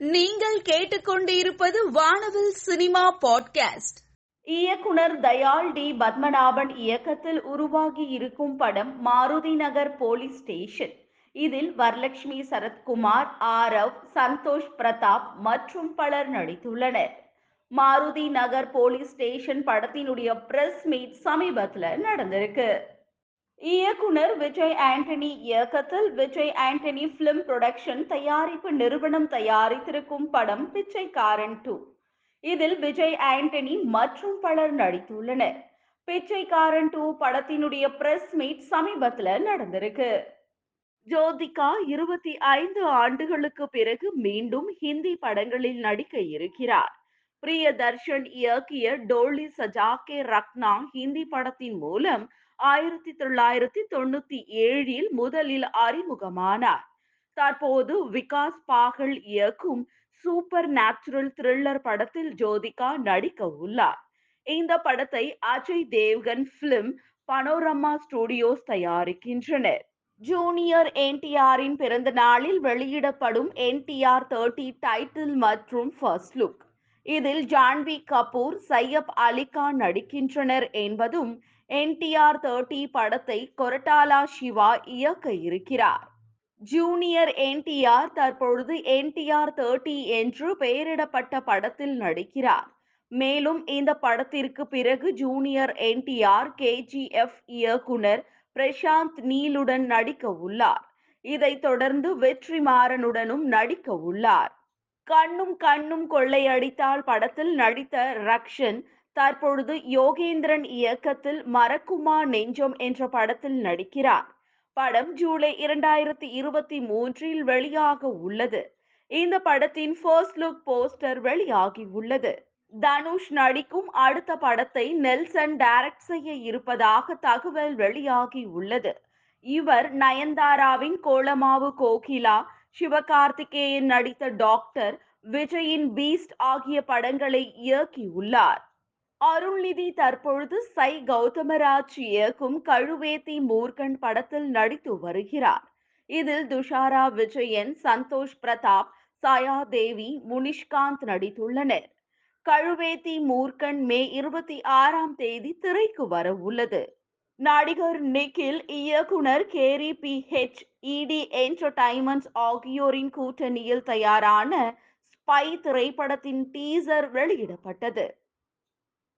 நீங்கள் கேட்டுக்கொண்டிருப்பது வானவில் சினிமா பாட்காஸ்ட். இயக்குனர் தயாள் டி. பத்மநாபன் இயக்கத்தில் உருவாகி இருக்கும் படம் மாருதி நகர் போலீஸ் ஸ்டேஷன். இதில் வரலட்சுமி சரத்குமார் ஆரவ் சந்தோஷ் பிரதாப் மற்றும் பலர் நடித்துள்ளனர். மாருதி நகர் போலீஸ் ஸ்டேஷன் படத்தினுடைய பிரஸ் மீட் சமீபத்தில் நடந்திருக்கு. இயக்குனர் விஜய் ஆண்டனி இயக்கத்தில் விஜய் ஆண்டனி பிலிம் புரொடக்ஷன் தயாரிப்பு நிறுவனம் தயாரித்திருக்கும் படம் பிச்சைக்காரன் டூ இதில் விஜய் ஆண்டனி மற்றும் பலர் நடித்துள்ளனர். பிச்சைக்காரன் டூ படத்தினுடைய பிரஸ் மீட் சமீபத்தில் நடந்திருக்கு. ஜோதிகா இருபத்தி ஐந்து ஆண்டுகளுக்கு பிறகு மீண்டும் ஹிந்தி படங்களில் நடிக்க இருக்கிறார். பிரியதர்ஷன் இயக்கிய டோலி சஜாக்கே ரக்னா ஹிந்தி படத்தின் மூலம் ஆயிரத்தி தொள்ளாயிரத்தி தொண்ணூத்தி ஏழில் முதலில் அறிமுகமானார். தற்போது விகாஸ் பாகல் இயக்கும் சூப்பர் நேச்சுரல் த்ரில்லர் படத்தில் ஜோதிகா நடிக்க உள்ளார். இந்த படத்தை Ajay Devgn film panorama studios தயாரிக்கின்றனர். Junior என்டிஆரின் பிறந்த நாளில் வெளியிடப்படும் என்டிஆர் தேர்ட்டி டைட்டில் மற்றும் ஃபர்ஸ்ட் லுக் இதில் ஜான்வி கபூர் சையப் அலிகான் நடிக்கின்றனர் என்பதும் என்டிஆர் தேர்ட்டி படத்தை கொரட்டாலா சிவா இயக்க இருக்கிறார். ஜூனியர் என்டிஆர் தற்பொழுது என்டிஆர் தேர்ட்டி என்று பெயரிடப்பட்ட படத்தில் நடிக்கிறார். மேலும் இந்த படத்திற்கு பிறகு ஜூனியர் என்டிஆர் கேஜிஎஃப் இயக்குனர் பிரசாந்த் நீலுடன் நடிக்க உள்ளார். இதைத் தொடர்ந்து வெற்றிமாறனுடனும் நடிக்க உள்ளார். கண்ணும் கண்ணும் கொள்ளையடித்தால் படத்தில் நடித்த ரக்ஷன் தற்பொழுது யோகேந்திரன் இயக்கத்தில் மறக்குமா நெஞ்சம் என்ற படத்தில் நடிக்கிறார். படம் ஜூலை இரண்டாயிரத்தி இருபத்தி மூன்றில் வெளியாக உள்ளது. இந்த படத்தின் ஃபர்ஸ்ட் லுக் போஸ்டர் வெளியாகி உள்ளது. தனுஷ் நடிக்கும் அடுத்த படத்தை நெல்சன் டைரக்ட் செய்ய இருப்பதாக தகவல் வெளியாகி உள்ளது. இவர் நயன்தாராவின் கோலமாவு கோகிலா சிவகார்த்திகேயன் நடித்த டாக்டர் விஜயின் பீஸ்ட் ஆகிய படங்களை இயக்கியுள்ளார். அருள்நிதி தற்பொழுது சை கௌதமராஜ் இயக்கும் கழுவேத்தி மூர்கன் படத்தில் நடித்து வருகிறார். இதில் துஷாரா விஜயன் சந்தோஷ் பிரதாப் சாயா தேவி முனிஷ்காந்த் நடித்துள்ளனர். கழுவேத்தி மூர்கன் மே இருபத்தி ஆறாம் தேதி திரைக்கு வர உள்ளது. நடிகர் நிக்கில் இயக்குனர் Garry B H ED Entertainments ஆகியோரின் கூட்டணியில் தயாரான ஸ்பை திரைப்படத்தின் டீசர் வெளியிடப்பட்டது.